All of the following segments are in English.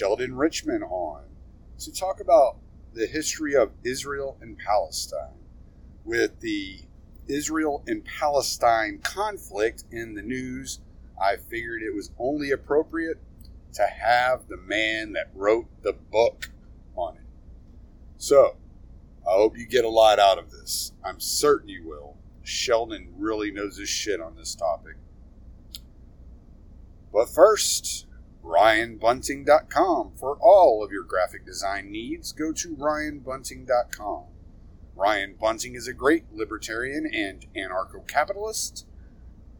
Sheldon Richman on to talk about the history of Israel and Palestine. With the Israel and Palestine conflict in the news, I figured it was only appropriate to have the man that wrote the book on it. So, I hope you get a lot out of this. I'm certain you will. Sheldon really knows his shit on this topic. But first, RyanBunting.com. For all of your graphic design needs, go to RyanBunting.com. Ryan Bunting is a great libertarian and anarcho capitalist,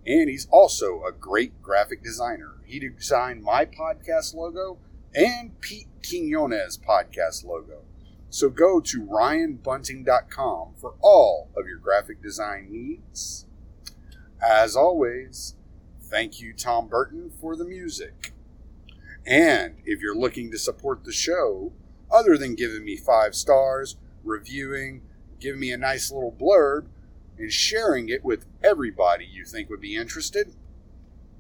and he's also a great graphic designer. He designed my podcast logo and Pete Quinones' podcast logo. So go to ryanbunting.com for all of your graphic design needs. As always, thank you, Tom Burton, for the music. And if you're looking to support the show, other than giving me five stars, reviewing, giving me a nice little blurb, and sharing it with everybody you think would be interested,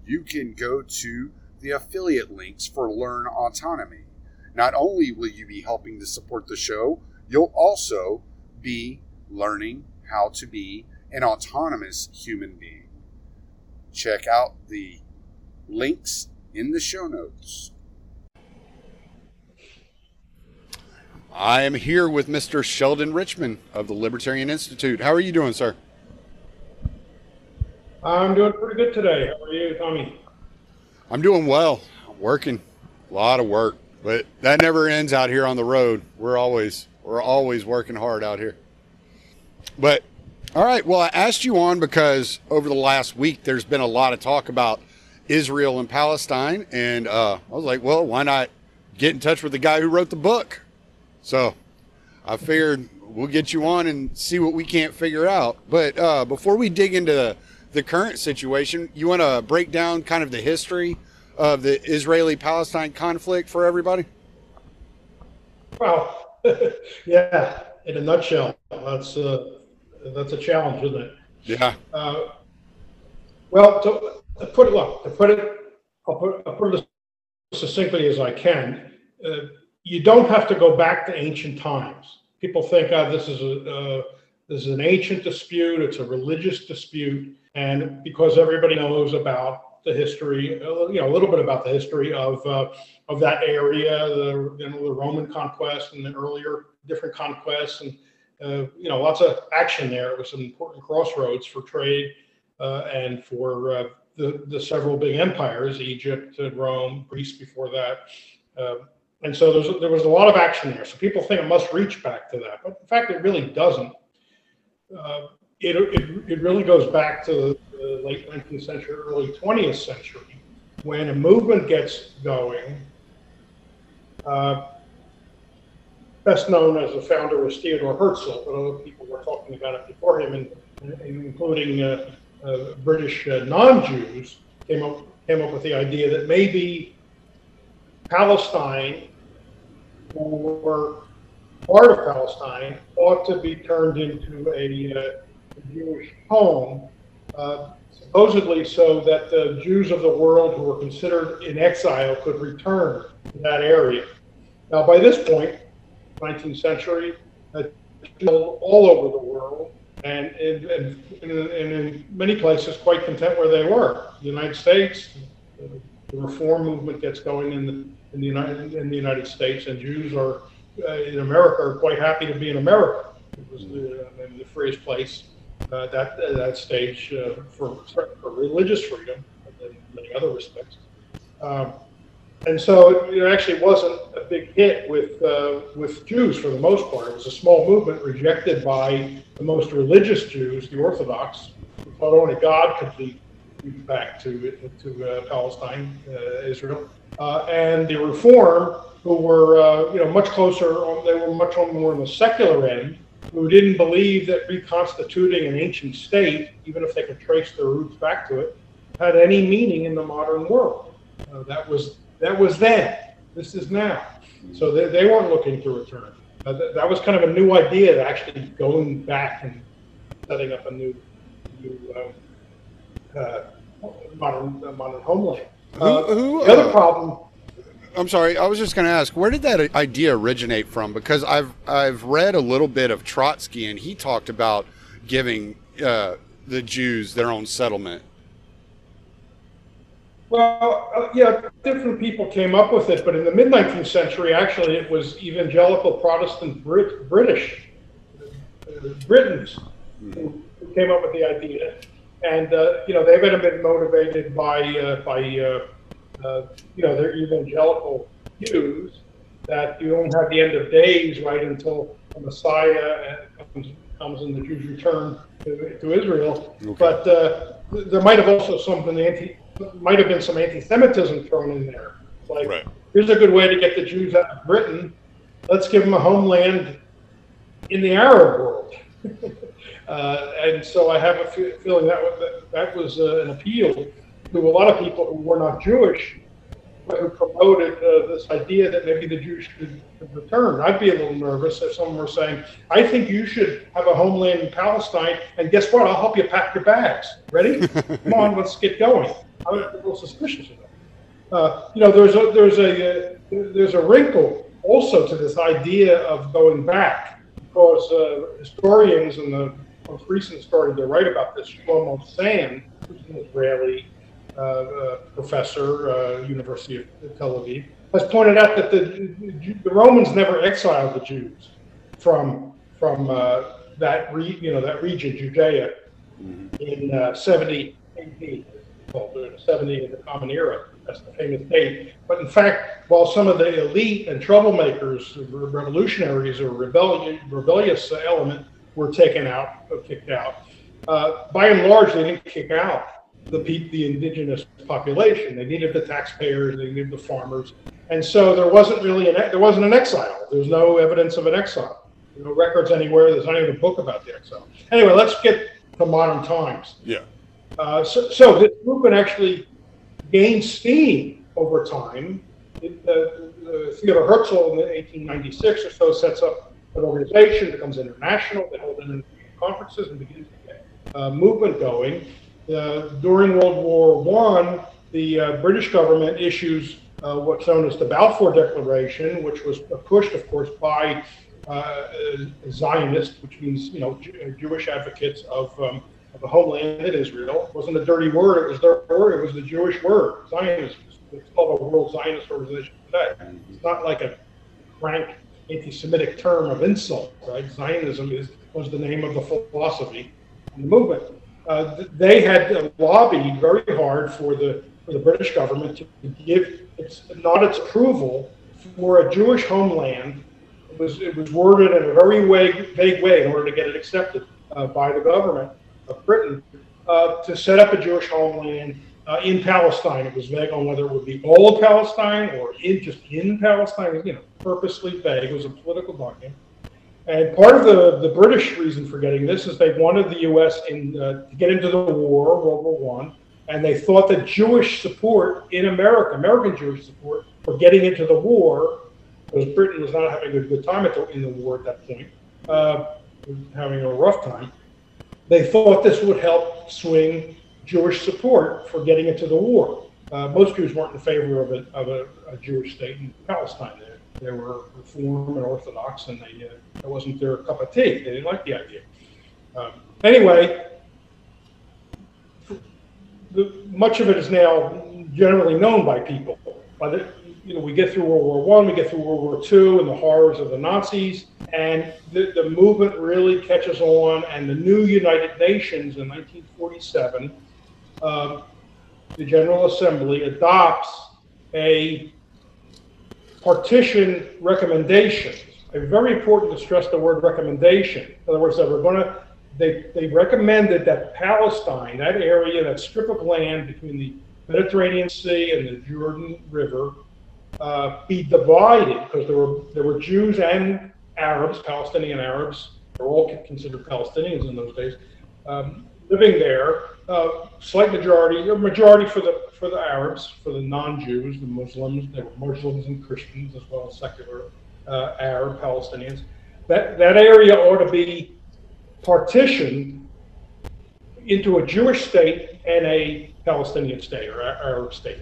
you can go to the affiliate links for Learn Autonomy. Not only will you be helping to support the show, you'll also be learning how to be an autonomous human being. Check out the links in the show notes. I am here with Mr. Sheldon Richman of the Libertarian Institute. How are you doing, sir? I'm doing pretty good today. How are you, Tommy? I'm doing well. I'm working. A lot of work. But that never ends out here on the road. We're always we're always working hard out here. But all right, well, I asked you on because over the last week there's been a lot of talk about Israel and Palestine, and uh, I was like, well, why not get in touch with the guy who wrote the book? So I figured we'll get you on and see what we can't figure out. But uh, before we dig into the, the current situation, you want to break down kind of the history of the Israeli Palestine conflict for everybody? Well, yeah, in a nutshell, that's a, that's a challenge, isn't it? Yeah. Uh, well, to, to, put it, look, to put it, I'll put, I'll put it as succinctly as I can. Uh, you don't have to go back to ancient times. People think, oh, this is a uh, this is an ancient dispute. It's a religious dispute, and because everybody knows about the history, uh, you know, a little bit about the history of uh, of that area, the you know the Roman conquest and the earlier different conquests, and uh, you know, lots of action there. It was an important crossroads for trade uh, and for uh, the the several big empires, Egypt, Rome, Greece before that. And so there was a lot of action there. So people think it must reach back to that, but in fact, it really doesn't. Uh, it, it, it really goes back to the late 19th century, early 20th century, when a movement gets going. Uh, best known as the founder was Theodore Herzl, but other people were talking about it before him, and, including uh, uh, British uh, non-Jews came up came up with the idea that maybe Palestine or part of Palestine ought to be turned into a, uh, Jewish home, uh, supposedly so that the Jews of the world who were considered in exile could return to that area. Now, by this point, 19th century, uh, all over the world, and in, many places quite content where they were. The United States, the reform movement gets going in the in the United in the United States, and Jews are uh, in America are quite happy to be in America. It was the, uh, the freest place uh, that uh, that stage uh, for, for religious freedom, in many other respects. Um, and so it, it, actually wasn't a big hit with uh, with Jews for the most part. It was a small movement rejected by the most religious Jews, the Orthodox, who thought only God could be back to to Palestine, Israel uh, and the Reform, who were uh, you know much closer, they were much more on the secular end, who didn't believe that reconstituting an ancient state, even if they could trace their roots back to it, had any meaning in the modern world. Uh, that was that was then. This is now. So they, they weren't looking to return. Uh, that, that was kind of a new idea, to actually going back and setting up a new, new uh, uh, modern, uh, modern homeland. Uh, Who- who, the other uh, problem, I'm sorry. I was just going to ask, where did that idea originate from? Because I've I've read a little bit of Trotsky, and he talked about giving uh, the Jews their own settlement. well, uh, yeah, different people came up with it, but in the mid 19th century, actually, it was evangelical Protestant Brit- British uh, Britons who, who came up with the idea, and uh, you know they've been motivated by uh, by uh, uh, you know their evangelical views that you don't have the end of days right until the Messiah comes comes and the Jews return to, to Israel. Okay. But uh, there might have also some anti might have been some anti-Semitism thrown in there. Like Right. here's a good way to get the Jews out of Britain. Let's give them a homeland in the Arab world. uh, and so I have a feeling that was, that, that was uh, an appeal to a lot of people who were not Jewish, but who promoted uh, this idea that maybe the Jews should, should return. I'd be a little nervous if someone were saying, I think you should have a homeland in Palestine, and guess what? I'll help you pack your bags. Ready? Come on, let's get going. I would be a little suspicious of that. Uh, you know, there's a there's a uh, there's a wrinkle also to this idea of going back because uh, historians and the most recent historian to write about this, Shlomo Sand, who's an Israeli uh, uh, professor, uh, University of Tel Aviv, has pointed out that the, the Romans never exiled the Jews from from uh, that re, you know that region, Judea, in uh, 70 AD, uh, 70 in the Common Era. That's the famous date. But in fact, while some of the elite and troublemakers, revolutionaries or rebellion, rebellious element were taken out, uh, kicked out, uh, by and large, they didn't kick out the pe- the indigenous population. They needed the taxpayers, they needed the farmers, and so there wasn't really an there wasn't an exile. There was no evidence of an exile. There were no records anywhere. There's not even a book about the exile. Anyway, let's get to modern times. Yeah. Uh, so, so this movement actually gained steam over time. It, uh, uh, Theodor Herzl in 1896 or so sets up an organization, becomes international. They hold international conferences and begin to get uh, movement going. Uh, during World War One, the uh, British government issues uh, what's known as the Balfour Declaration, which was pushed, of course, by uh, Zionists, which means you know Jew- Jewish advocates of um, of the homeland in Israel. It wasn't a dirty word; it was their word. It was the Jewish word, Zionism. It's called a World Zionist Organization today. It's not like a rank anti-Semitic term of insult, right? Zionism is was the name of the philosophy and the movement. Uh, they had uh, lobbied very hard for the for the British government to give its not its approval for a Jewish homeland. It was it was worded in a very vague, vague way in order to get it accepted uh, by the government of Britain uh, to set up a Jewish homeland uh, in Palestine. It was vague on whether it would be all of Palestine or in just in Palestine. You know, purposely vague. It was a political document. And part of the, the British reason for getting this is they wanted the U.S. In, uh, to get into the war, World War One, and they thought that Jewish support in America, American Jewish support, for getting into the war, because Britain was not having a good time the, in the war at that point, uh, having a rough time. They thought this would help swing Jewish support for getting into the war. Uh, most Jews weren't in favor of a, of a, a Jewish state in Palestine. They, they were Reform and Orthodox, and they, uh, that wasn't their cup of tea. They didn't like the idea. Um, anyway, the, much of it is now generally known by people. By the, you know, we get through World War One, we get through World War Two, and the horrors of the Nazis, and the, the movement really catches on. And the new United Nations in 1947, the General Assembly adopts a partition recommendation. It's very important to stress the word recommendation. In other words, that we're going to, they, they recommended that Palestine, that area, that strip of land between the Mediterranean Sea and the Jordan River, uh, be divided because there were there were Jews and Arabs, Palestinian Arabs, they were all considered Palestinians in those days, um, living there, uh, slight majority, a majority for the for the Arabs, for the non-Jews, the Muslims, there were Muslims and Christians as well as secular uh, Arab Palestinians. That that area ought to be partitioned into a Jewish state and a Palestinian state or Arab state.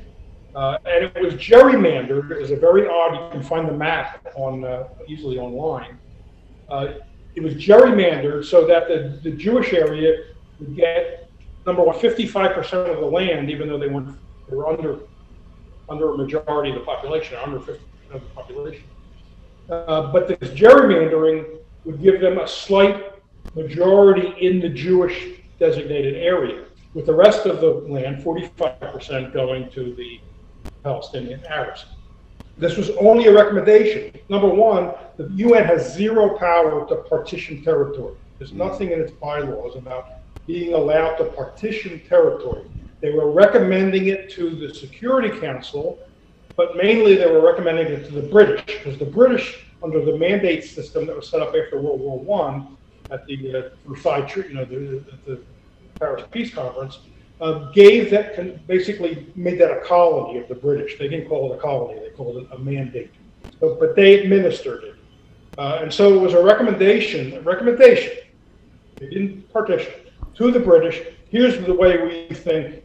Uh, and it was gerrymandered. It was a very odd. You can find the map on uh, easily online. Uh, it was gerrymandered so that the, the Jewish area would get number one, 55% of the land, even though they they were under under a majority of the population, under 50% of the population. Uh, but this gerrymandering would give them a slight majority in the Jewish designated area, with the rest of the land, 45% going to the Palestinian Arabs. This was only a recommendation. Number one, the UN has zero power to partition territory. There's nothing in its bylaws about being allowed to partition territory. They were recommending it to the Security Council, but mainly they were recommending it to the British, because the British, under the mandate system that was set up after World War One at the uh, Versailles, you know, the, the Paris Peace Conference, uh, gave that con- basically made that a colony of the British. They didn't call it a colony; they called it a mandate. But, but they administered it, uh, and so it was a recommendation. A recommendation. They didn't partition to the British. Here's the way we think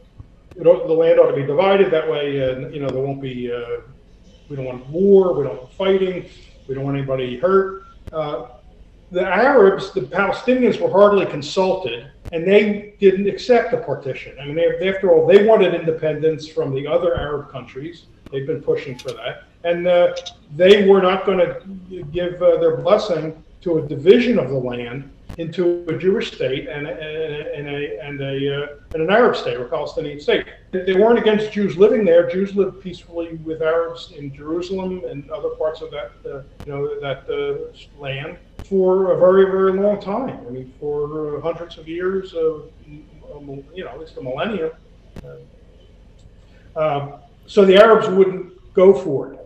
the land ought to be divided. That way, uh, you know, there won't be. Uh, we don't want war. We don't want fighting. We don't want anybody hurt. Uh, the Arabs, the Palestinians, were hardly consulted and they didn't accept the partition. I mean, they, after all, they wanted independence from the other Arab countries. They've been pushing for that, and uh, they were not going to give uh, their blessing to a division of the land into a Jewish state and, and, and a, and, a, uh, and an Arab state or Palestinian state. They weren't against Jews living there. Jews lived peacefully with Arabs in Jerusalem and other parts of that uh, you know that uh, land for a very very long time. I mean, for hundreds of years, of, you know, at least a millennium. Uh, so the Arabs wouldn't go for it.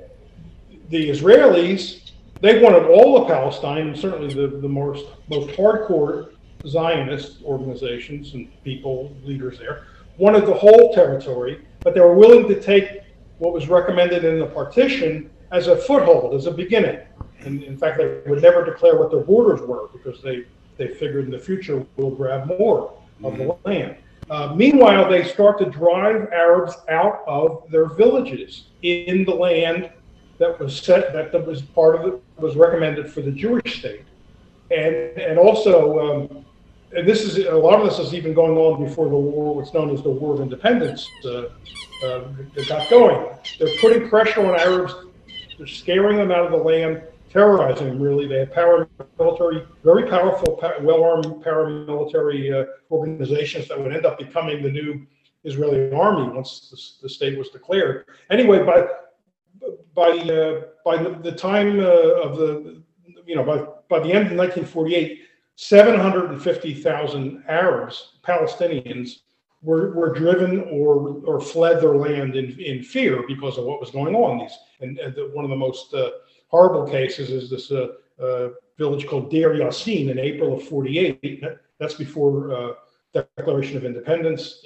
The Israelis they wanted all of Palestine, and certainly the, the most, most hardcore Zionist organizations and people, leaders there, wanted the whole territory, but they were willing to take what was recommended in the partition as a foothold, as a beginning. And in fact, they would never declare what their borders were because they, they figured in the future we'll grab more of the mm-hmm. land. Uh, meanwhile, they start to drive Arabs out of their villages in the land that was set that, was part of it was recommended for the Jewish state, and and also um, and this is a lot of this is even going on before the war, what's known as the War of Independence, uh, uh, got going. They're putting pressure on Arabs, they're scaring them out of the land, terrorizing them. Really, they have paramilitary, very powerful, well-armed paramilitary uh, organizations that would end up becoming the new Israeli army once the, the state was declared. Anyway, by by uh, by the, time uh, of the you know by by the end of 1948, 750,000 Arabs, Palestinians, were, were driven or or fled their land in, in fear because of what was going on. These and, and the, one of the most uh, horrible cases is this uh, uh, village called Deir Yassin in April of 48. That's before uh, Declaration of Independence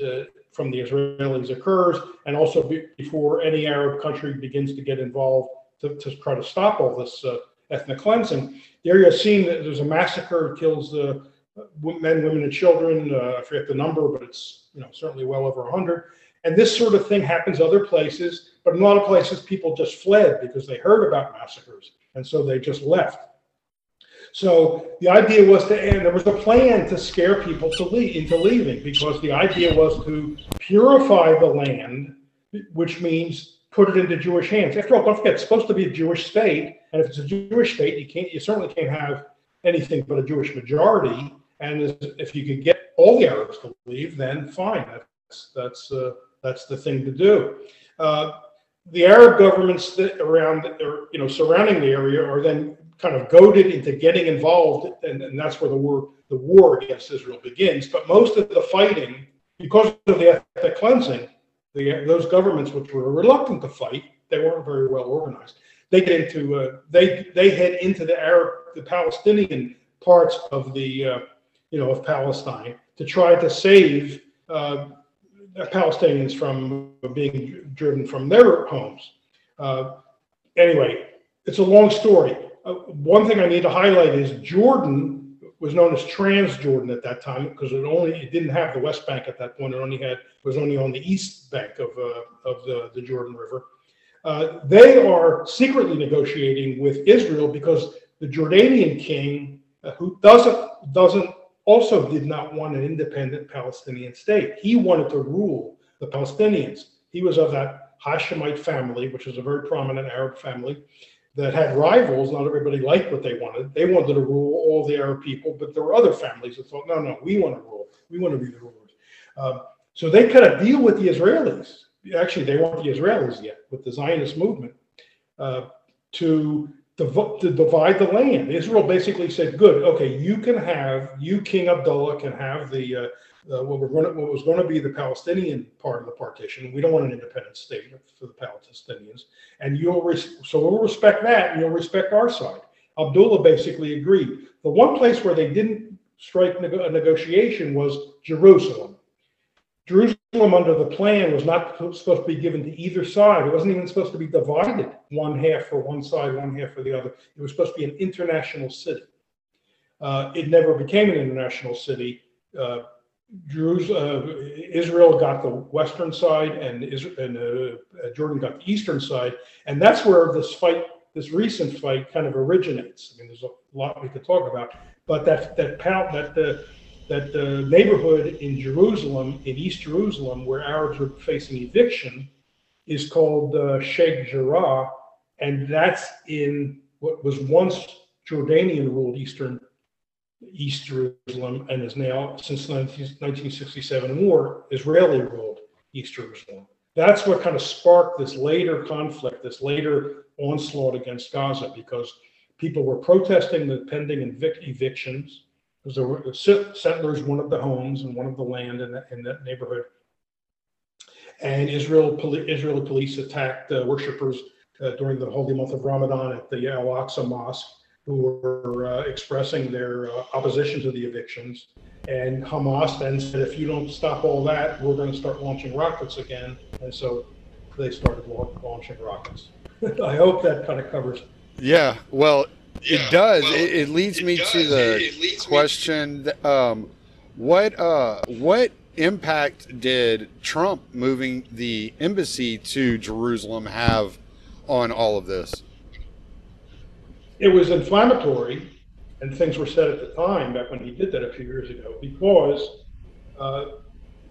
from the Israelis occurs, and also be, before any Arab country begins to get involved to, to try to stop all this uh, ethnic cleansing. Deir Yassin that there's a massacre, kills uh, men, women, and children. Uh, I forget the number, but it's you know certainly well over 100. And this sort of thing happens other places, but in a lot of places people just fled because they heard about massacres, and so they just left. So the idea was to, and there was a plan to scare people to leave, into leaving because the idea was to purify the land, which means put it into Jewish hands. After all, don't forget, it's supposed to be a Jewish state, and if it's a Jewish state, you can't, you certainly can't have anything but a Jewish majority. And if you could get all the Arabs to leave, then fine, that's that's uh, that's the thing to do. Uh, the Arab governments that around, or, you know, surrounding the area are then kind of goaded into getting involved, and, and that's where the war the war against Israel begins. But most of the fighting, because of the ethnic cleansing, the, those governments which were reluctant to fight, they weren't very well organized. They get into uh, they they head into the Arab the Palestinian parts of the uh, you know of Palestine, to try to save uh, Palestinians from being driven from their homes. Uh, anyway, it's a long story. Uh, one thing I need to highlight is Jordan was known as Transjordan at that time because it only it didn't have the West Bank at that point. It only had was only on the east bank of uh, of the, the Jordan River. Uh, they are secretly negotiating with Israel because the Jordanian king, uh, who doesn't doesn't also did not want an independent Palestinian state. He wanted to rule the Palestinians. He was of that Hashemite family, which is a very prominent Arab family that had rivals. Not everybody liked what they wanted. They wanted to rule all the Arab people, but there were other families that thought, no, no, we want to rule. We want to be the rulers. Um, so they kind of deal with the Israelis. Actually, they weren't the Israelis yet, with the Zionist movement, uh, to to divide the land. Israel basically said, "Good, okay, you can have you King Abdullah can have the uh, uh, what to, what was going to be the Palestinian part of the partition. We don't want an independent state for the Palestinians, and you'll res- so we'll respect that, and you'll respect our side." Abdullah basically agreed. The one place where they didn't strike a negotiation was Jerusalem. Jerusalem under the plan was not supposed to be given to either side. It wasn't even supposed to be divided one half for one side, one half for the other. It was supposed to be an international city. Uh, it never became an international city. Uh, Jerusalem, uh, Israel got the western side, and, Israel, and uh, Jordan got the eastern side, and that's where this fight, this recent fight, kind of originates. I mean, there's a lot we could talk about, but that that that the that the neighborhood in Jerusalem, in East Jerusalem, where Arabs were facing eviction, is called uh, Sheikh Jarrah, and that's in what was once Jordanian ruled Eastern East Jerusalem and is now, since the 1967 war, Israeli ruled East Jerusalem. That's what kind of sparked this later conflict, this later onslaught against Gaza, because people were protesting the pending evic- evictions because there were settlers wanted the homes and wanted the land in that, in that neighborhood. And Israel, Israeli police attacked uh, worshippers uh, during the holy month of Ramadan at the Al Aqsa Mosque who were uh, expressing their uh, opposition to the evictions. And Hamas then said, if you don't stop all that, we're going to start launching rockets again. And so they started launching rockets. I hope that kind of covers. Yeah, well, it does. Well, it, it, leads it me does. to the question: to... um, what uh, what impact did Trump moving the embassy to Jerusalem have on all of this? It was inflammatory, and things were said at the time back when he did that a few years ago, because uh,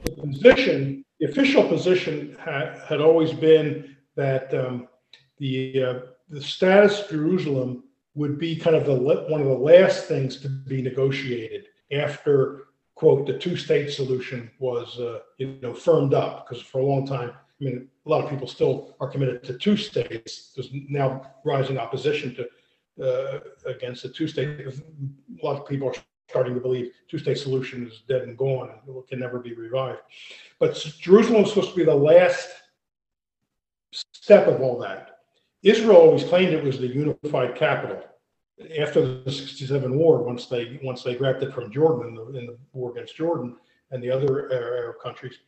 the position, the official position, ha- had always been that um, the uh, the status of Jerusalem would be kind of the one of the last things to be negotiated after quote the two-state solution was uh, you know firmed up because for a long time I mean a lot of people still are committed to two states. There's now rising opposition to uh, against the two-state. A lot of people are starting to believe two-state solution is dead and gone and can never be revived. But Jerusalem was supposed to be the last step of all that. Israel always claimed it was the unified capital. After the '67 war, once they once they grabbed it from Jordan in the, in the war against Jordan and the other Arab countries,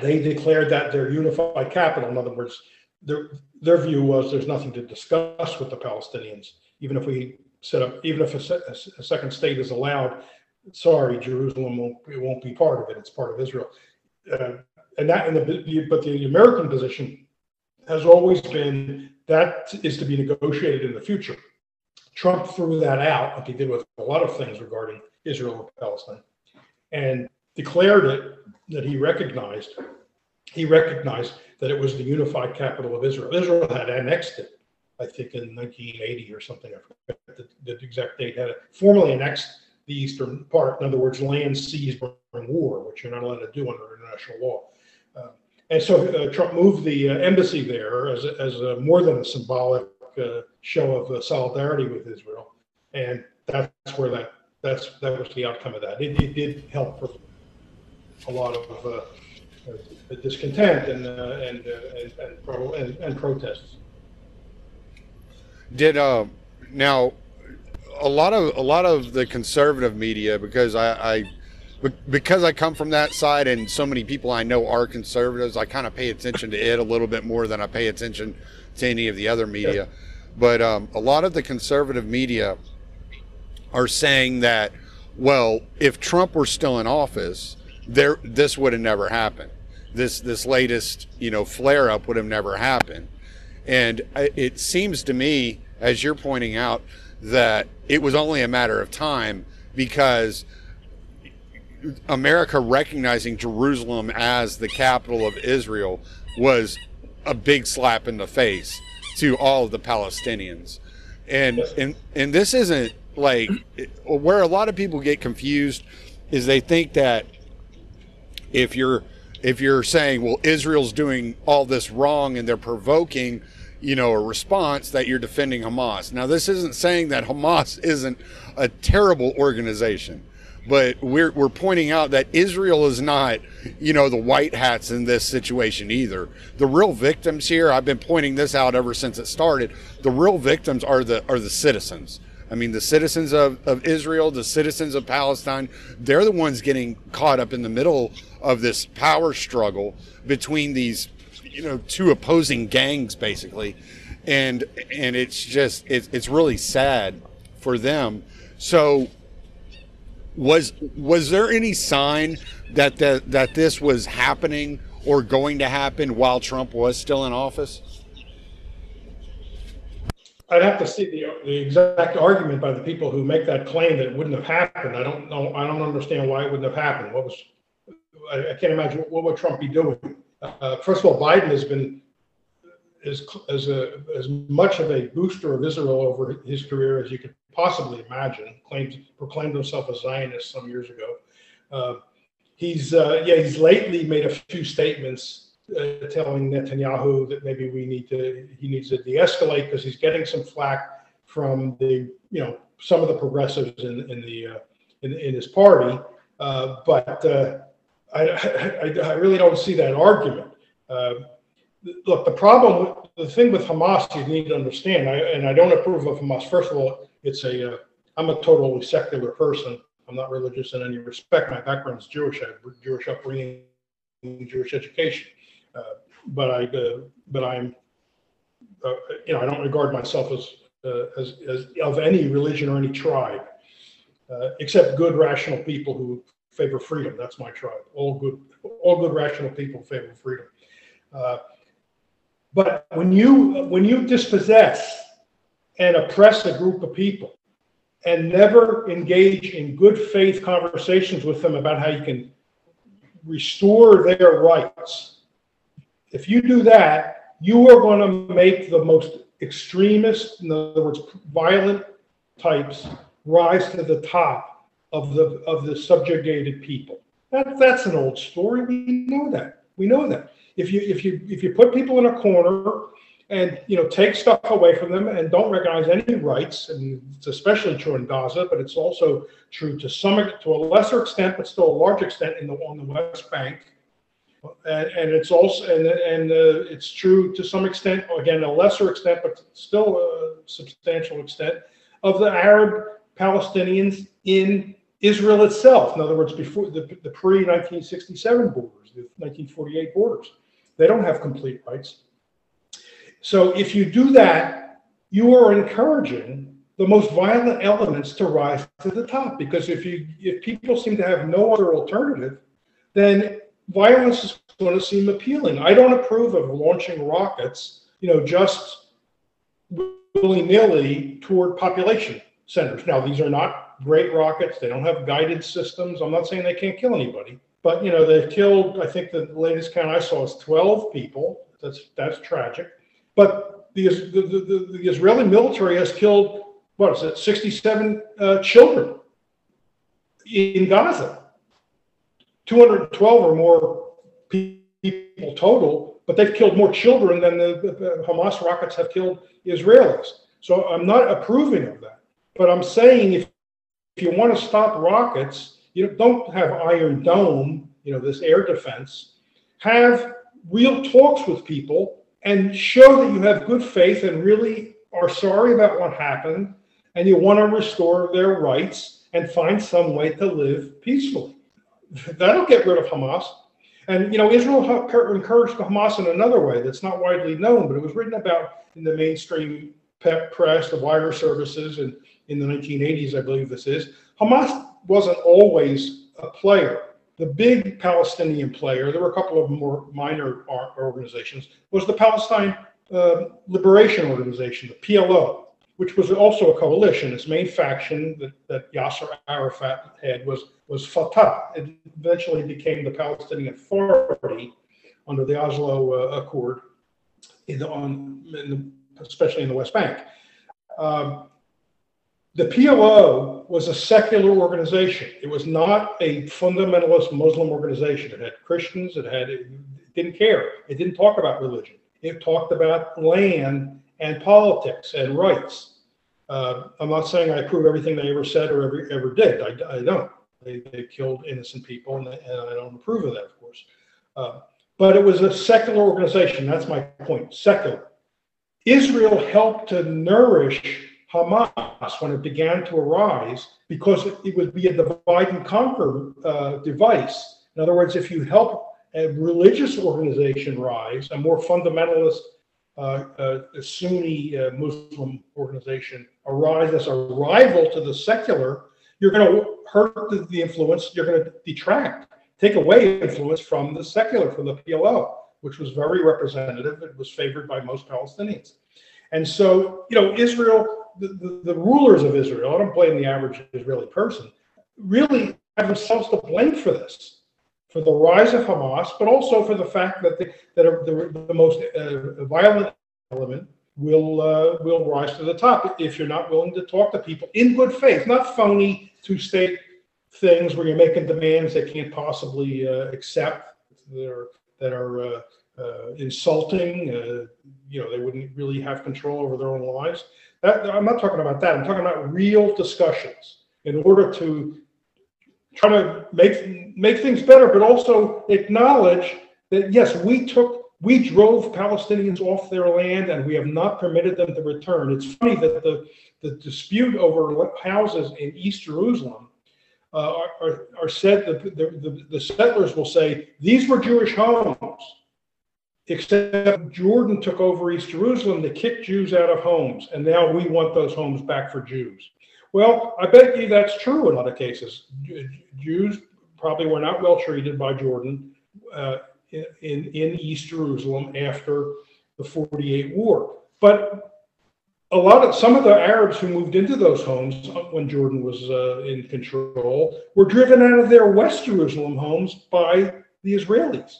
they declared that their unified capital. In other words, their their view was there's nothing to discuss with the Palestinians, even if we set up, even if a, second state is allowed. Sorry, Jerusalem won't it won't be part of it. It's part of Israel, uh, and that and the but the American position has always been that is to be negotiated in the future. Trump threw that out, like he did with a lot of things regarding Israel and Palestine, and declared it that he recognized. He recognized that it was the unified capital of Israel. Israel had annexed it, I think, in 1980 or something. I forget the, the exact date. Had formally annexed the eastern part. In other words, land seized during war, which you're not allowed to do under international law. Uh, and so uh, Trump moved the uh, embassy there as, as a, more than a symbolic uh, show of uh, solidarity with Israel, and that's where that that's that was the outcome of that. It, it did help a lot of uh, discontent and uh, and, and and, pro, and, and protests. Did uh, now a lot of a lot of the conservative media because I, I because I come from that side and so many people I know are conservatives, I kind of pay attention to it a little bit more than I pay attention to any of the other media. Yeah. But um, a lot of the conservative media are saying that, well, if Trump were still in office, there this would have never happened. This this latest you know flare up would have never happened. And it seems to me, as you're pointing out, that it was only a matter of time because America recognizing Jerusalem as the capital of Israel was a big slap in the face to all of the Palestinians. And and and this isn't like where a lot of people get confused is they think that if you're if you're saying well Israel's doing all this wrong and they're provoking you know a response that you're defending Hamas. Now this isn't saying that Hamas isn't a terrible organization but we're we're pointing out that Israel is not, you know, the white hats in this situation either. The real victims here, I've been pointing this out ever since it started. The real victims are the are the citizens. I mean, the citizens of, of Israel, the citizens of Palestine, they're the ones getting caught up in the middle of this power struggle between these, you know, two opposing gangs, basically. And and it's just it's it's really sad for them. So was was there any sign that the, that this was happening or going to happen while Trump was still in office? I'd have to see the, the exact argument by the people who make that claim that it wouldn't have happened. I don't know. I don't understand why it wouldn't have happened. What was? I, can't imagine what would Trump be doing. Uh, first of all, Biden has been as as a as much of a booster of Israel over his career as you could possibly imagine. Claimed proclaimed himself a Zionist some years ago. Uh, he's uh, yeah he's lately made a few statements uh, telling Netanyahu that maybe we need to he needs to de-escalate because he's getting some flack from the you know some of the progressives in in the uh, in, in his party. Uh, but uh, I, I, I really don't see that argument look, the problem, the thing with Hamas, you need to understand, I, and I don't approve of Hamas. First of all, it's a, uh, a totally secular person. I'm not religious in any respect. My background is Jewish. I have Jewish upbringing, Jewish education. Uh, but I, uh, but I'm, uh, you know, I don't regard myself as, uh, as, as of any religion or any tribe, uh, except good, rational people who favor freedom. That's my tribe. All good, all good, rational people favor freedom. Uh, but when you when you dispossess and oppress a group of people and never engage in good faith conversations with them about how you can restore their rights, if you do that, you are going to make the most extremist, in other words, violent types rise to the top of the of the subjugated people. That, that's an old story. We know that. We know that if you if you if you put people in a corner and you know take stuff away from them and don't recognize any rights, and it's especially true in Gaza, but it's also true to some to a lesser extent, but still a large extent in the on the West Bank. And, and it's also and and uh, it's true to some extent, again a lesser extent, but still a substantial extent of the Arab Palestinians in Israel itself. In other words, before the, the pre 1967 borders, the 1948 borders. They don't have complete rights. So if you do that, you are encouraging the most violent elements to rise to the top because if you if people seem to have no other alternative, then violence is going to seem appealing. I don't approve of launching rockets, you know, just willy-nilly toward population centers. Now, these are not great rockets. They don't have guided systems. I'm not saying they can't kill anybody, but you know, they've killed. I think the latest count I saw is 12 people. That's that's tragic. But the the, the, the Israeli military has killed what is it, 67 uh, children in Gaza. 212 or more people total, but they've killed more children than the, the Hamas rockets have killed Israelis. So I'm not approving of that. But I'm saying if, if you want to stop rockets, you don't have Iron Dome, you know, this air defense. Have real talks with people and show that you have good faith and really are sorry about what happened and you want to restore their rights and find some way to live peacefully. that'll get rid of Hamas. And you know, Israel encouraged Hamas in another way that's not widely known, but it was written about in the mainstream press, the wire services, and in the 1980s, I believe this is. Hamas wasn't always a player. The big Palestinian player, there were a couple of more minor organizations, was the Palestine uh, Liberation Organization, the PLO, which was also a coalition. Its main faction that, that Yasser Arafat had was, was Fatah. It eventually became the Palestinian Authority under the Oslo uh, Accord, in the, on, in the, especially in the West Bank. Um, the PLO was a secular organization. It was not a fundamentalist Muslim organization. It had Christians. It had it didn't care. It didn't talk about religion. It talked about land and politics and rights. Uh, I'm not saying I approve everything they ever said or ever ever did. I, I don't. They, they killed innocent people, and, and, I don't approve of that, of course. Uh, but it was a secular organization. That's my point. Secular. Israel helped to nourish Hamas when it began to arise because it would be a divide and conquer uh, device. In other words, if you help a religious organization rise, a more fundamentalist uh, uh, Sunni uh, Muslim organization arise as a rival to the secular, you're going to hurt the, the influence, you're going to detract, take away influence from the secular, from the PLO, which was very representative. It was favored by most Palestinians. And so, you know, Israel the, the, rulers of Israel, I don't blame the average Israeli person, really have themselves to blame for this, for the rise of Hamas, but also for the fact that the, that the, the most uh, violent element will uh, will rise to the top if you're not willing to talk to people in good faith, not phony two state things where you're making demands they can't possibly uh, accept that are that are uh, uh, insulting. Uh, you know, they wouldn't really have control over their own lives. I'm not talking about that. I'm talking about real discussions in order to try to make make things better, but also acknowledge that yes, we took we drove Palestinians off their land and we have not permitted them to return. It's funny that the the dispute over houses in East Jerusalem uh, are, are, are, said the, the, the settlers will say these were Jewish homes except Jordan took over East Jerusalem to kick Jews out of homes, and now we want those homes back for Jews. Well, I bet you that's true in other cases. Jews probably were not well treated by Jordan uh, in, in East Jerusalem after the 48 war. But a lot of some of the Arabs who moved into those homes when Jordan was uh, in control were driven out of their West Jerusalem homes by the Israelis.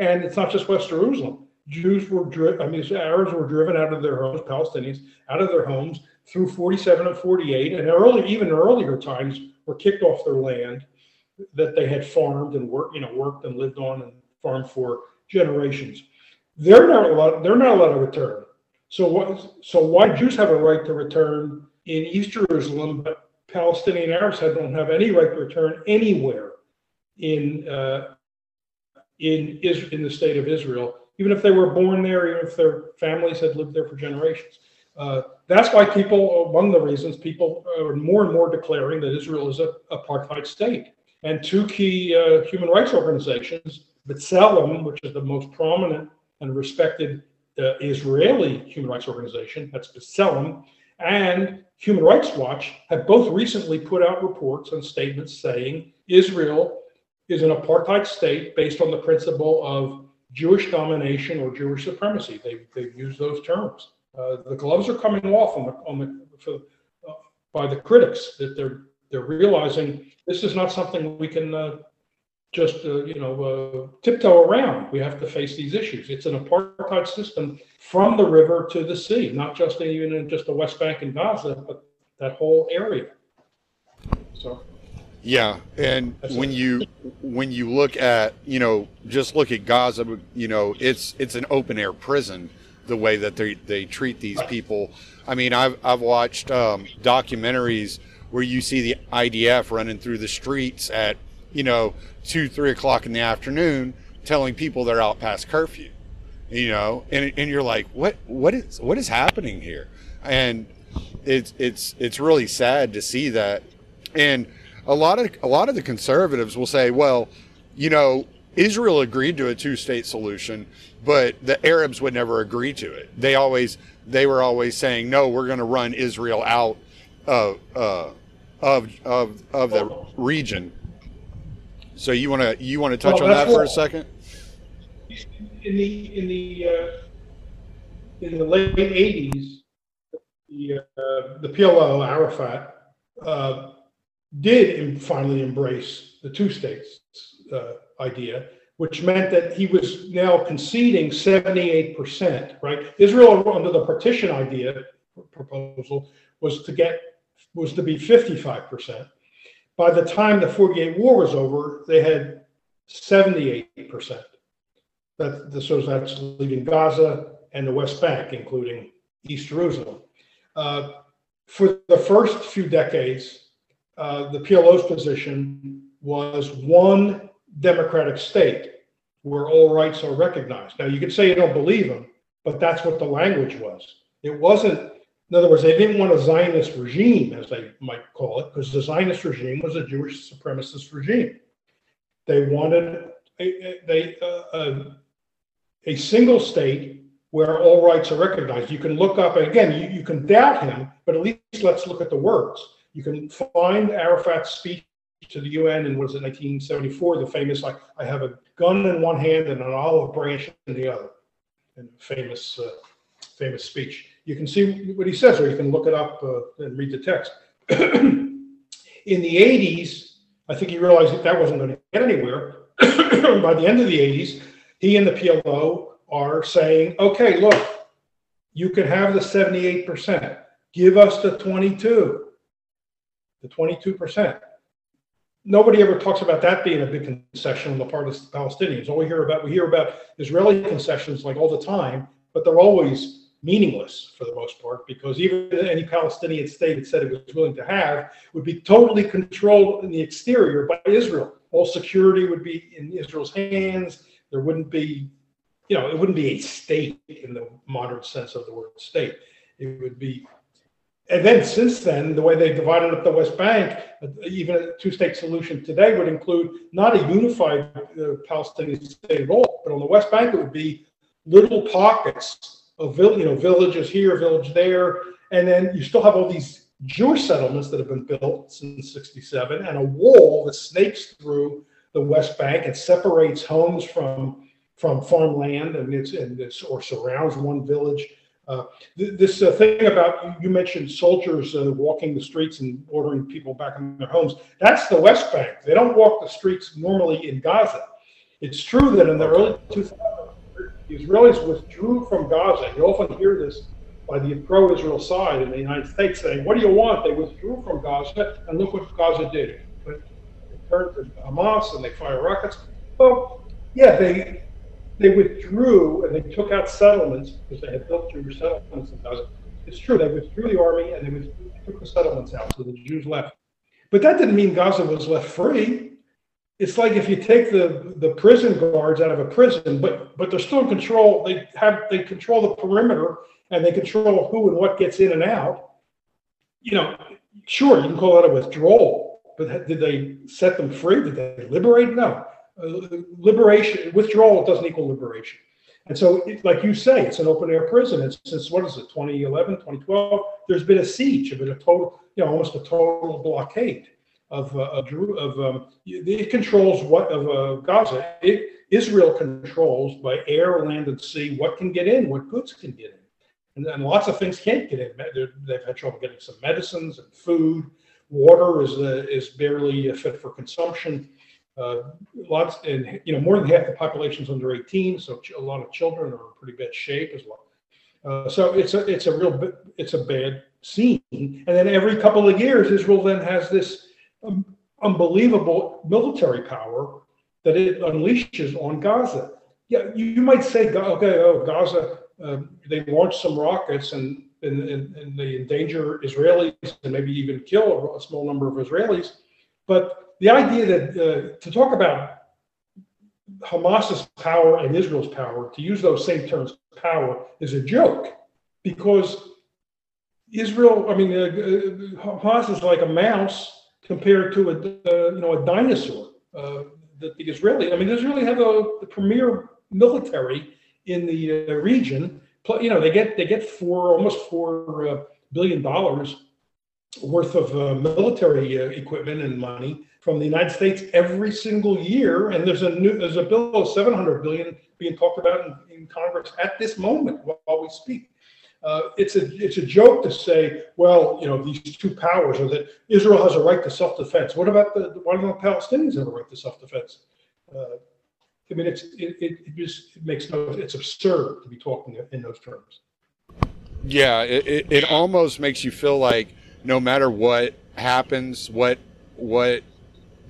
And it's not just West Jerusalem. Jews were driven, I mean, Arabs were driven out of their homes, Palestinians out of their homes through 47 and 48, and early, even earlier times, were kicked off their land that they had farmed and worked, you know, worked and lived on and farmed for generations. They're not allowed. They're not allowed to return. So what? So why Jews have a right to return in East Jerusalem, but Palestinian Arabs don't have any right to return anywhere in uh, in in the state of Israel, even if they were born there, even if their families had lived there for generations. Uh, that's why people, one of the reasons people are more and more declaring that Israel is a apartheid state. And two key uh, human rights organizations, B'Tselem, which is the most prominent and respected uh, Israeli human rights organization, that's B'Tselem, and Human Rights Watch have both recently put out reports and statements saying Israel is an apartheid state based on the principle of Jewish domination or Jewish supremacy. They, they've used those terms. Uh, the gloves are coming off on the, on the, for, uh, by the critics that they're, they're realizing this is not something we can uh, just uh, you know uh, tiptoe around. We have to face these issues. It's an apartheid system from the river to the sea, not just even in just the West Bank and Gaza, but that whole area. So. Yeah, and when you when you look at you know just look at Gaza, you know it's it's an open air prison the way that they they treat these people. I mean, I've I've watched um, documentaries where you see the IDF running through the streets at you know two three o'clock in the afternoon, telling people they're out past curfew. You know, and and you're like, what what is what is happening here? And it's it's it's really sad to see that, and a lot of a lot of the conservatives will say, well, you know, Israel agreed to a two-state solution, but the Arabs would never agree to it. They always they were always saying, no, we're going to run Israel out of uh, of of of the region. So you want to you want to touch Well, on that for a second? in the in the uh, in the late eighties, the uh, the PLO Arafat uh, did finally embrace the two states uh, idea, which meant that he was now conceding seventy eight percent. Right, Israel under the partition idea proposal was to get was to be fifty five percent. By the time the forty eight war was over, they had seventy eight percent. That, so that's leaving Gaza and the West Bank, including East Jerusalem. Uh, for the first few decades, uh, the PLO's position was one democratic state where all rights are recognized. Now, you could say you don't believe them, but that's what the language was. It wasn't, in other words, they didn't want a Zionist regime, as they might call it, because the Zionist regime was a Jewish supremacist regime. They wanted a, a- uh, uh, a single state where all rights are recognized. You can look up, and again, you, you can doubt him, but at least let's look at the words. You can find Arafat's speech to the UN in, what is it, 1974, the famous, like, I have a gun in one hand and an olive branch in the other. And famous, uh, famous speech. You can see what he says, or you can look it up uh, and read the text. in the 80s, I think he realized that that wasn't going to get anywhere. By the end of the 80s, he and the PLO are saying, okay, look, you can have the 78%. Give us the 22, the 22%. Nobody ever talks about that being a big concession on the part of the Palestinians. All we hear about, we hear about Israeli concessions like all the time, but they're always meaningless for the most part because even any Palestinian state that said it was willing to have would be totally controlled in the exterior by Israel. All security would be in Israel's hands there wouldn't be, you know, it wouldn't be a state in the modern sense of the word state. It would be, and then since then, the way they divided up the West Bank, even a two-state solution today would include not a unified uh, Palestinian state at all, but on the West Bank it would be little pockets of, you know, villages here, village there, and then you still have all these Jewish settlements that have been built since '67, and a wall that snakes through the West Bank and separates homes from from farmland and it's and this or surrounds one village. Uh, th- this uh, thing about you, you mentioned soldiers uh, walking the streets and ordering people back in their homes. That's the West Bank. They don't walk the streets normally in Gaza. It's true that in the early 2000s, the Israelis withdrew from Gaza. You often hear this by the pro-Israel side in the United States saying, "What do you want?" They withdrew from Gaza, and look what Gaza did. But turned to Hamas and they fire rockets. Well, yeah, they they withdrew and they took out settlements because they had built Jewish settlements. It's true, they withdrew the army and they withdrew, took the settlements out, so the Jews left. But that didn't mean Gaza was left free. It's like if you take the, the prison guards out of a prison, but but they're still in control. They have they control the perimeter and they control who and what gets in and out. You know, sure, you can call that a withdrawal, but did they set them free? Did they liberate? No. Uh, liberation, withdrawal doesn't equal liberation. And so, it, like you say, it's an open air prison. And since what is it, 2011, 2012, there's been a siege, been a total, you know, almost a total blockade of, uh, of, um, it controls what of uh, Gaza. It, Israel controls by air, land, and sea what can get in, what goods can get in. And, and lots of things can't get in. They're- They've had trouble getting some medicines and food. Water is uh, is barely fit for consumption. Uh, lots, and you know, more than half the population is under 18, so a lot of children are in pretty bad shape as well. Uh, so it's a it's a real it's a bad scene. And then every couple of years, Israel then has this um, unbelievable military power that it unleashes on Gaza. Yeah, you, you might say, okay, oh, Gaza, uh, they launched some rockets and, and, and, and they endanger Israelis and maybe even kill a small number of Israelis. But the idea that uh, to talk about Hamas's power and Israel's power, to use those same terms, power, is a joke because Israel, I mean, uh, uh, Hamas is like a mouse compared to a uh, you know a dinosaur. Uh, that the Israeli, I mean, the Israeli have a, the premier military in the uh, region. You know, they get they get four almost four uh, billion dollars worth of uh, military uh, equipment and money from the United States every single year, and there's a new there's a bill of 700 billion being talked about in, in Congress at this moment while we speak. Uh, it's a it's a joke to say, well, you know, these two powers, or that Israel has a right to self-defense. What about the why don't the Palestinians have a right to self-defense? Uh, I mean, it's it, it, just it makes no it's absurd to be talking in those terms. Yeah, it, it almost makes you feel like no matter what happens, what what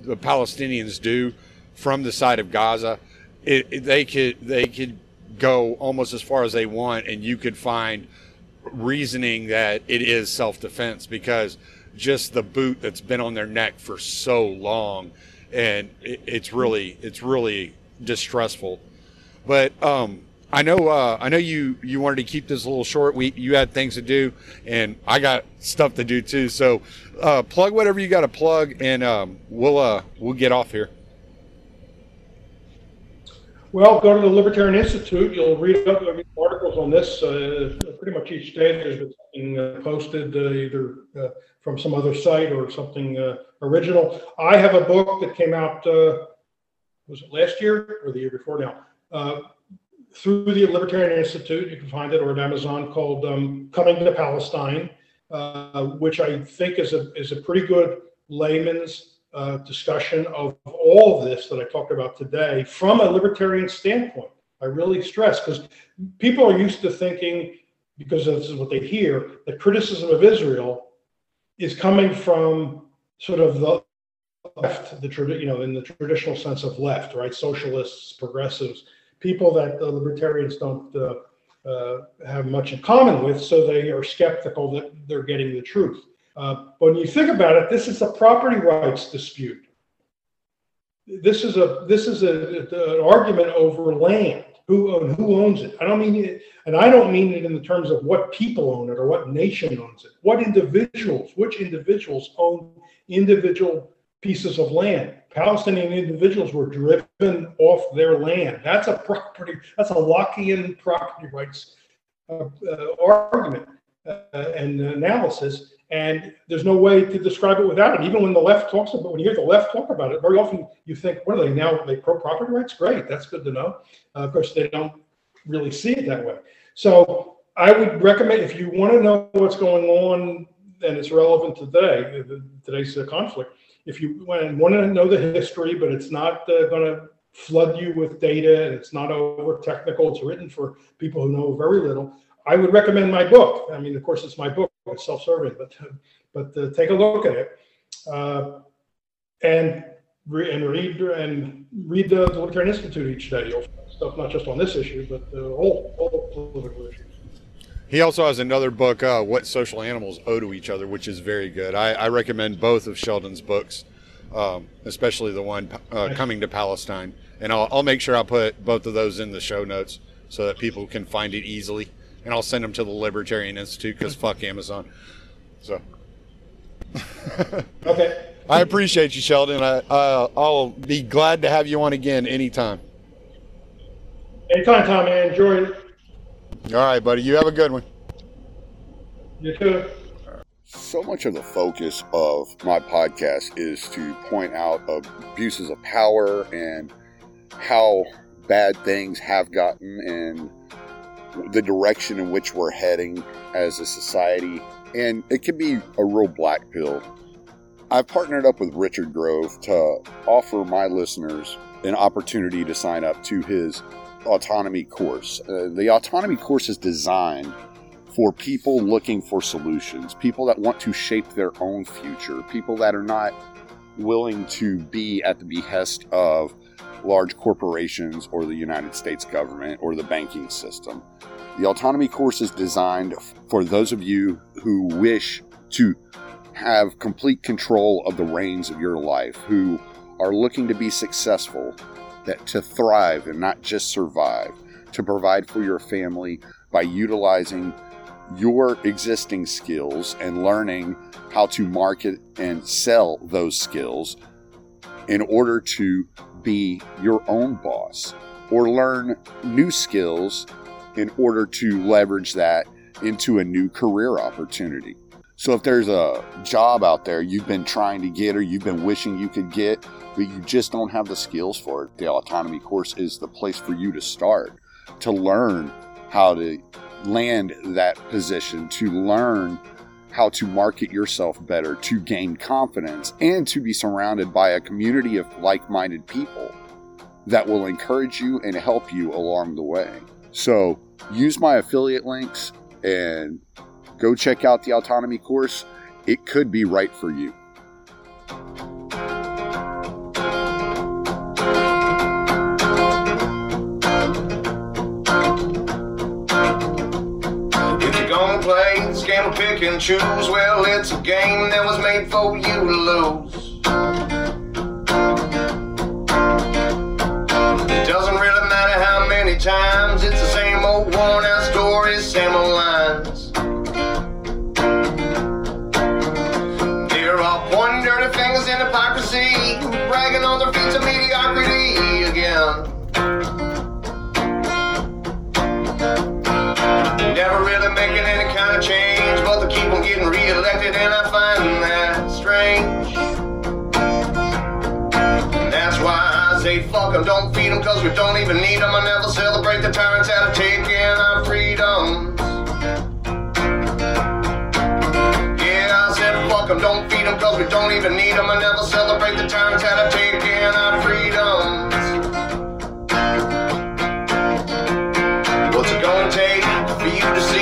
the Palestinians do from the side of Gaza, it, it, they could they could go almost as far as they want, and you could find reasoning that it is self defense because just the boot that's been on their neck for so long, and it, it's really it's really distressful. But um, I know uh, I know you you wanted to keep this a little short. We you had things to do, and I got stuff to do too. So uh, plug whatever you got to plug, and um, we'll uh, we'll get off here. Well, go to the Libertarian Institute. You'll read up articles on this uh, pretty much each day. There's been something uh, posted uh, either uh, from some other site or something uh, original. I have a book that came out, uh, was it last year or the year before now? Through the Libertarian Institute, you can find it, or at Amazon, called um, "Coming to Palestine," which I think is a is a pretty good layman's uh, discussion of all of this that I talked about today from a libertarian standpoint. I really stress because people are used to thinking, because this is what they hear, that criticism of Israel is coming from sort of the left, the you know, in the traditional sense of left, right? Socialists, progressives, people that the libertarians don't uh, uh, have much in common with, so they are skeptical that they're getting the truth. Uh, when you think about it, this is a property rights dispute. This is a this is a, a, an argument over land. Who who owns it? I don't mean it, and I don't mean it in the terms of what people own it or what nation owns it. What individuals? Which individuals own individual pieces of land? Palestinian individuals were driven off their land. That's a property. That's a Lockean property rights uh, uh, argument uh, and analysis. And there's no way to describe it without it. Even when the left talks about, when you hear the left talk about it, very often you think, what are they now? Are they pro property rights? Great, that's good to know. Uh, of course, they don't really see it that way. So I would recommend if you want to know what's going on and it's relevant today, today's uh, conflict. If you want to know the history, but it's not uh, going to flood you with data and it's not over technical, it's written for people who know very little. I would recommend my book. I mean, of course, it's my book. It's self-serving, but but uh, take a look at it uh, and re- and read and read the, Libertarian Institute each day. You'll find stuff not just on this issue, but the whole all political issues. He also has another book, uh, "What Social Animals Owe to Each Other," which is very good. I, I recommend both of Sheldon's books, um, especially the one uh, "Coming to Palestine," and I'll, I'll make sure I put both of those in the show notes so that people can find it easily and I'll send them to the Libertarian Institute because fuck Amazon. So. okay. I appreciate you, Sheldon. I, uh, I'll be glad to have you on again anytime. Anytime, Tommy. I enjoyed it. All right, buddy. You have a good one. You too. So much of the focus of my podcast is to point out abuses of power and how bad things have gotten and the direction in which we're heading as a society, and it can be a real black pill. I've partnered up with Richard Grove to offer my listeners an opportunity to sign up to his autonomy course. Uh, the autonomy course is designed for people looking for solutions, people that want to shape their own future, people that are not willing to be at the behest of large corporations or the United States government or the banking system. The autonomy course is designed for those of you who wish to have complete control of the reins of your life, who are looking to be successful, that to thrive and not just survive, to provide for your family by utilizing your existing skills and learning how to market and sell those skills in order to be your own boss or learn new skills in order to leverage that into a new career opportunity. So if there's a job out there you've been trying to get or you've been wishing you could get, but you just don't have the skills for it, the autonomy course is the place for you to start to learn how to land that position, to learn how to market yourself better, to gain confidence, and to be surrounded by a community of like minded people that will encourage you and help you along the way. So use my affiliate links and go check out the autonomy course. It could be right for you. Play this game of pick and choose, well, it's a game that was made for you to lose. It doesn't really matter how many times it's the same old worn out stories, same old lines. They're all pointing dirty fingers in hypocrisy, bragging on their feats of mediocrity again. Never really making any change, but they keep on getting reelected, and I find that strange. That's why I say fuck 'em, don't feed 'em, cause we don't even need 'em. I never celebrate the tyrants out of taking our freedoms. Yeah, I said fuck 'em, don't feed 'em, cause we don't even need 'em. I never celebrate the tyrants out of taking our freedoms. What's it gonna take for you to see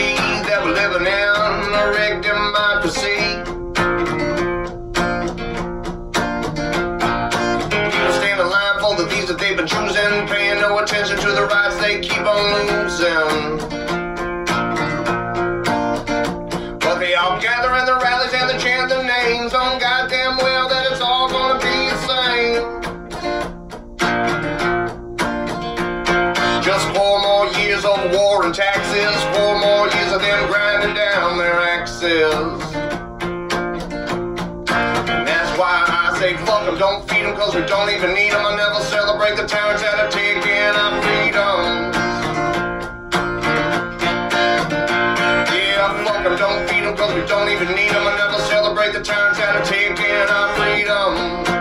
we don't even need 'em. I never celebrate the tyrants that are taking our freedom. Yeah, fuck 'em, don't feed 'em, cause we don't even need 'em. I never celebrate the tyrants that are taking our freedom.